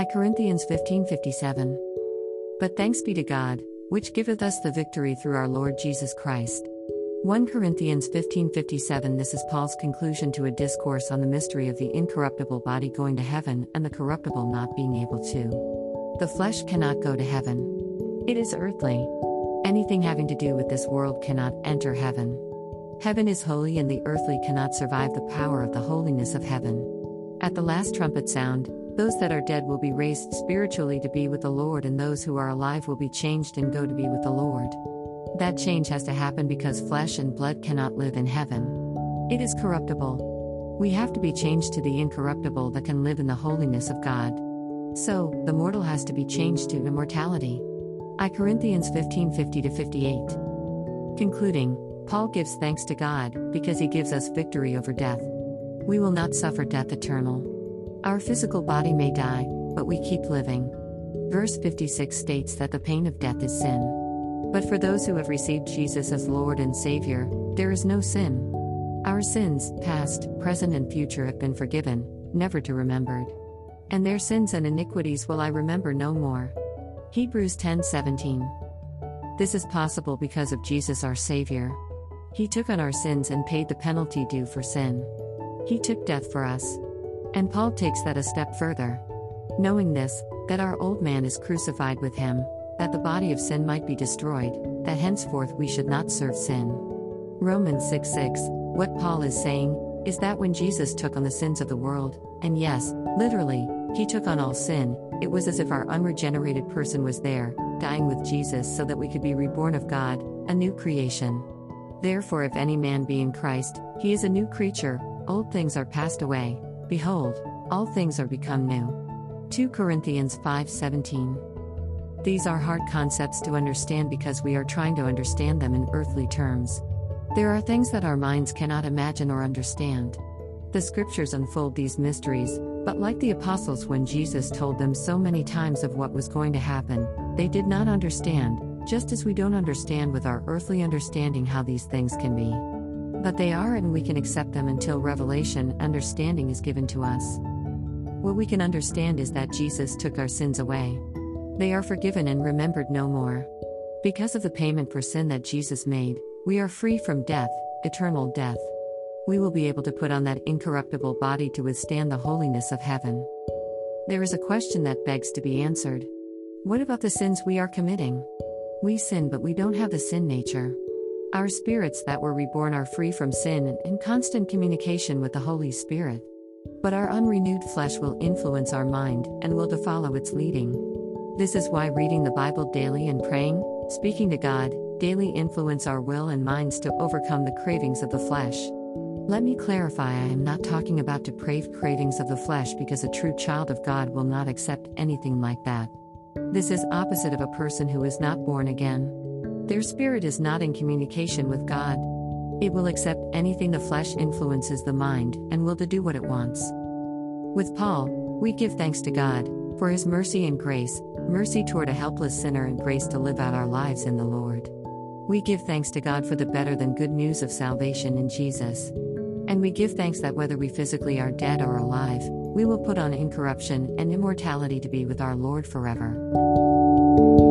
I Corinthians 15:57. But thanks be to God, which giveth us the victory through our Lord Jesus Christ. 1 Corinthians 15:57 This is Paul's conclusion to a discourse on the mystery of the incorruptible body going to heaven and the corruptible not being able to. The flesh cannot go to heaven. It is earthly. Anything having to do with this world cannot enter heaven. Heaven is holy and the earthly cannot survive the power of the holiness of heaven. At the last trumpet sound, those that are dead will be raised spiritually to be with the Lord, and those who are alive will be changed and go to be with the Lord. That change has to happen because flesh and blood cannot live in heaven. It is corruptible. We have to be changed to the incorruptible that can live in the holiness of God. So, the mortal has to be changed to immortality. I Corinthians 15 50 58. Concluding, Paul gives thanks to God because he gives us victory over death. We will not suffer death eternal. Our physical body may die, but we keep living. Verse 56 states that the pain of death is sin. But for those who have received Jesus as Lord and Savior, there is no sin. Our sins, past, present, and future, have been forgiven, never to remembered. And their sins and iniquities will I remember no more. Hebrews 10:17. This is possible because of Jesus our Savior. He took on our sins and paid the penalty due for sin. He took death for us. And Paul takes that a step further. Knowing this, that our old man is crucified with him, that the body of sin might be destroyed, that henceforth we should not serve sin. Romans 6 6. What Paul is saying is that when Jesus took on the sins of the world, and yes, literally, he took on all sin, it was as if our unregenerated person was there, dying with Jesus so that we could be reborn of God, a new creation. Therefore, if any man be in Christ, he is a new creature, old things are passed away, behold, all things are become new. 2 Corinthians 5:17. These are hard concepts to understand because we are trying to understand them in earthly terms. There are things that our minds cannot imagine or understand. The scriptures unfold these mysteries, but like the apostles when Jesus told them so many times of what was going to happen, they did not understand, just as we don't understand with our earthly understanding how these things can be. But they are, and we can accept them until revelation, understanding is given to us. What we can understand is that Jesus took our sins away. They are forgiven and remembered no more. Because of the payment for sin that Jesus made, we are free from death, eternal death. We will be able to put on that incorruptible body to withstand the holiness of heaven. There is a question that begs to be answered. What about the sins we are committing? We sin, but we don't have the sin nature. Our spirits that were reborn are free from sin and in constant communication with the Holy Spirit. But our unrenewed flesh will influence our mind and will to follow its leading. This is why reading the Bible daily and praying, speaking to God, daily influence our will and minds to overcome the cravings of the flesh. Let me clarify I am not talking about depraved cravings of the flesh because a true child of God will not accept anything like that. This is opposite of a person who is not born again. Their spirit is not in communication with God. It will accept anything the flesh influences the mind and will to do what it wants. With Paul, we give thanks to God for his mercy and grace, mercy toward a helpless sinner and grace to live out our lives in the Lord. We give thanks to God for the better than good news of salvation in Jesus. And we give thanks that whether we physically are dead or alive, we will put on incorruption and immortality to be with our Lord forever.